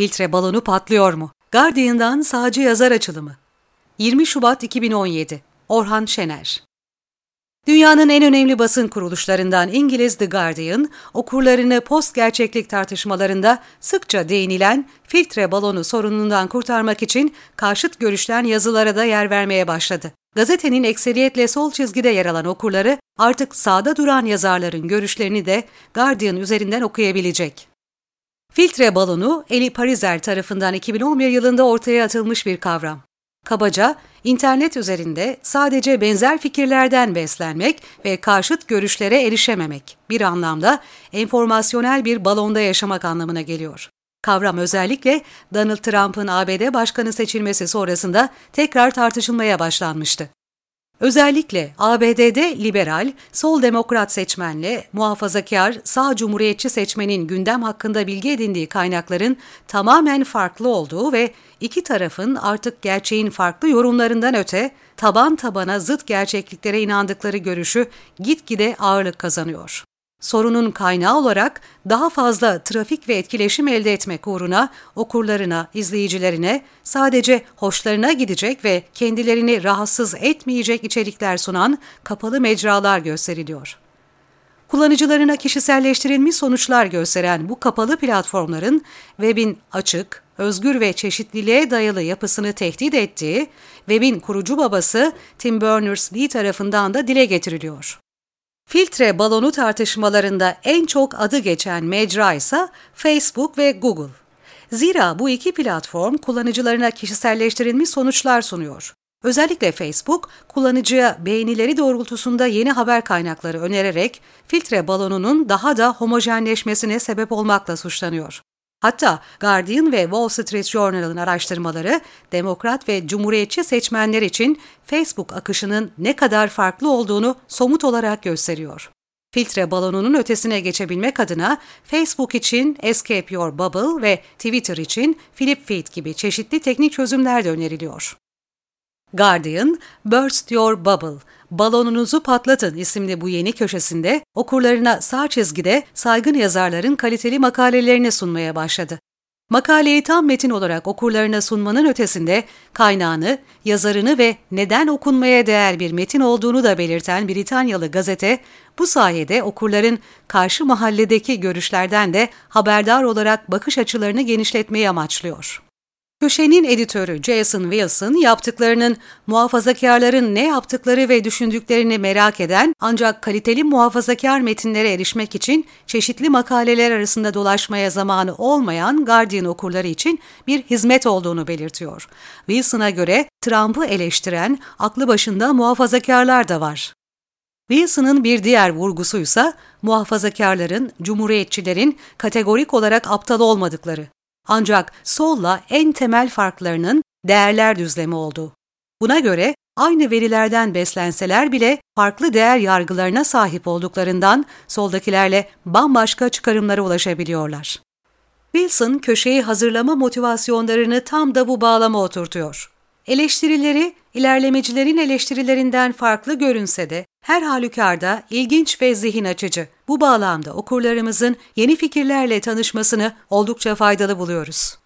Filtre balonu patlıyor mu? Guardian'dan sağcı yazar açılımı. 20 Şubat 2017 Orhan Şener Dünyanın en önemli basın kuruluşlarından İngiliz The Guardian, okurlarını post gerçeklik tartışmalarında sıkça değinilen filtre balonu sorunundan kurtarmak için karşıt görüşten yazılara da yer vermeye başladı. Gazetenin ekseriyetle sol çizgide yer alan okurları artık sağda duran yazarların görüşlerini de Guardian üzerinden okuyabilecek. Filtre balonu, Eli Pariser tarafından 2011 yılında ortaya atılmış bir kavram. Kabaca, internet üzerinde sadece benzer fikirlerden beslenmek ve karşıt görüşlere erişememek, bir anlamda enformasyonel bir balonda yaşamak anlamına geliyor. Kavram özellikle Donald Trump'ın ABD başkanı seçilmesi sonrasında tekrar tartışılmaya başlanmıştı. Özellikle ABD'de liberal, sol demokrat seçmenle muhafazakar, sağ cumhuriyetçi seçmenin gündem hakkında bilgi edindiği kaynakların tamamen farklı olduğu ve iki tarafın artık gerçeğin farklı yorumlarından öte taban tabana zıt gerçekliklere inandıkları görüşü gitgide ağırlık kazanıyor. Sorunun kaynağı olarak daha fazla trafik ve etkileşim elde etmek uğruna okurlarına, izleyicilerine sadece hoşlarına gidecek ve kendilerini rahatsız etmeyecek içerikler sunan kapalı mecralar gösteriliyor. Kullanıcılarına kişiselleştirilmiş sonuçlar gösteren bu kapalı platformların webin açık, özgür ve çeşitliliğe dayalı yapısını tehdit ettiği, webin kurucu babası Tim Berners-Lee tarafından da dile getiriliyor. Filtre balonu tartışmalarında en çok adı geçen mecra ise Facebook ve Google. Zira bu iki platform kullanıcılarına kişiselleştirilmiş sonuçlar sunuyor. Özellikle Facebook, kullanıcıya beğenileri doğrultusunda yeni haber kaynakları önererek filtre balonunun daha da homojenleşmesine sebep olmakla suçlanıyor. Hatta Guardian ve Wall Street Journal'ın araştırmaları demokrat ve cumhuriyetçi seçmenler için Facebook akışının ne kadar farklı olduğunu somut olarak gösteriyor. Filtre balonunun ötesine geçebilmek adına Facebook için Escape Your Bubble ve Twitter için Flip Feed gibi çeşitli teknik çözümler de öneriliyor. Guardian, Burst Your Bubble, Balonunuzu Patlatın isimli bu yeni köşesinde okurlarına sağ çizgide saygın yazarların kaliteli makalelerini sunmaya başladı. Makaleyi tam metin olarak okurlarına sunmanın ötesinde kaynağını, yazarını ve neden okunmaya değer bir metin olduğunu da belirten Britanyalı gazete, bu sayede okurların karşı mahalledeki görüşlerden de haberdar olarak bakış açılarını genişletmeyi amaçlıyor. Köşenin editörü Jason Wilson yaptıklarının muhafazakarların ne yaptıkları ve düşündüklerini merak eden ancak kaliteli muhafazakar metinlere erişmek için çeşitli makaleler arasında dolaşmaya zamanı olmayan Guardian okurları için bir hizmet olduğunu belirtiyor. Wilson'a göre Trump'ı eleştiren aklı başında muhafazakarlar da var. Wilson'ın bir diğer vurgusuysa muhafazakarların, cumhuriyetçilerin kategorik olarak aptal olmadıkları. Ancak solla en temel farklarının değerler düzlemi oldu. Buna göre aynı verilerden beslenseler bile farklı değer yargılarına sahip olduklarından soldakilerle bambaşka çıkarımlara ulaşabiliyorlar. Wilson köşeyi hazırlama motivasyonlarını tam da bu bağlama oturtuyor. Eleştirileri ilerlemecilerin eleştirilerinden farklı görünse de her halükarda ilginç ve zihin açıcı. Bu bağlamda okurlarımızın yeni fikirlerle tanışmasını oldukça faydalı buluyoruz.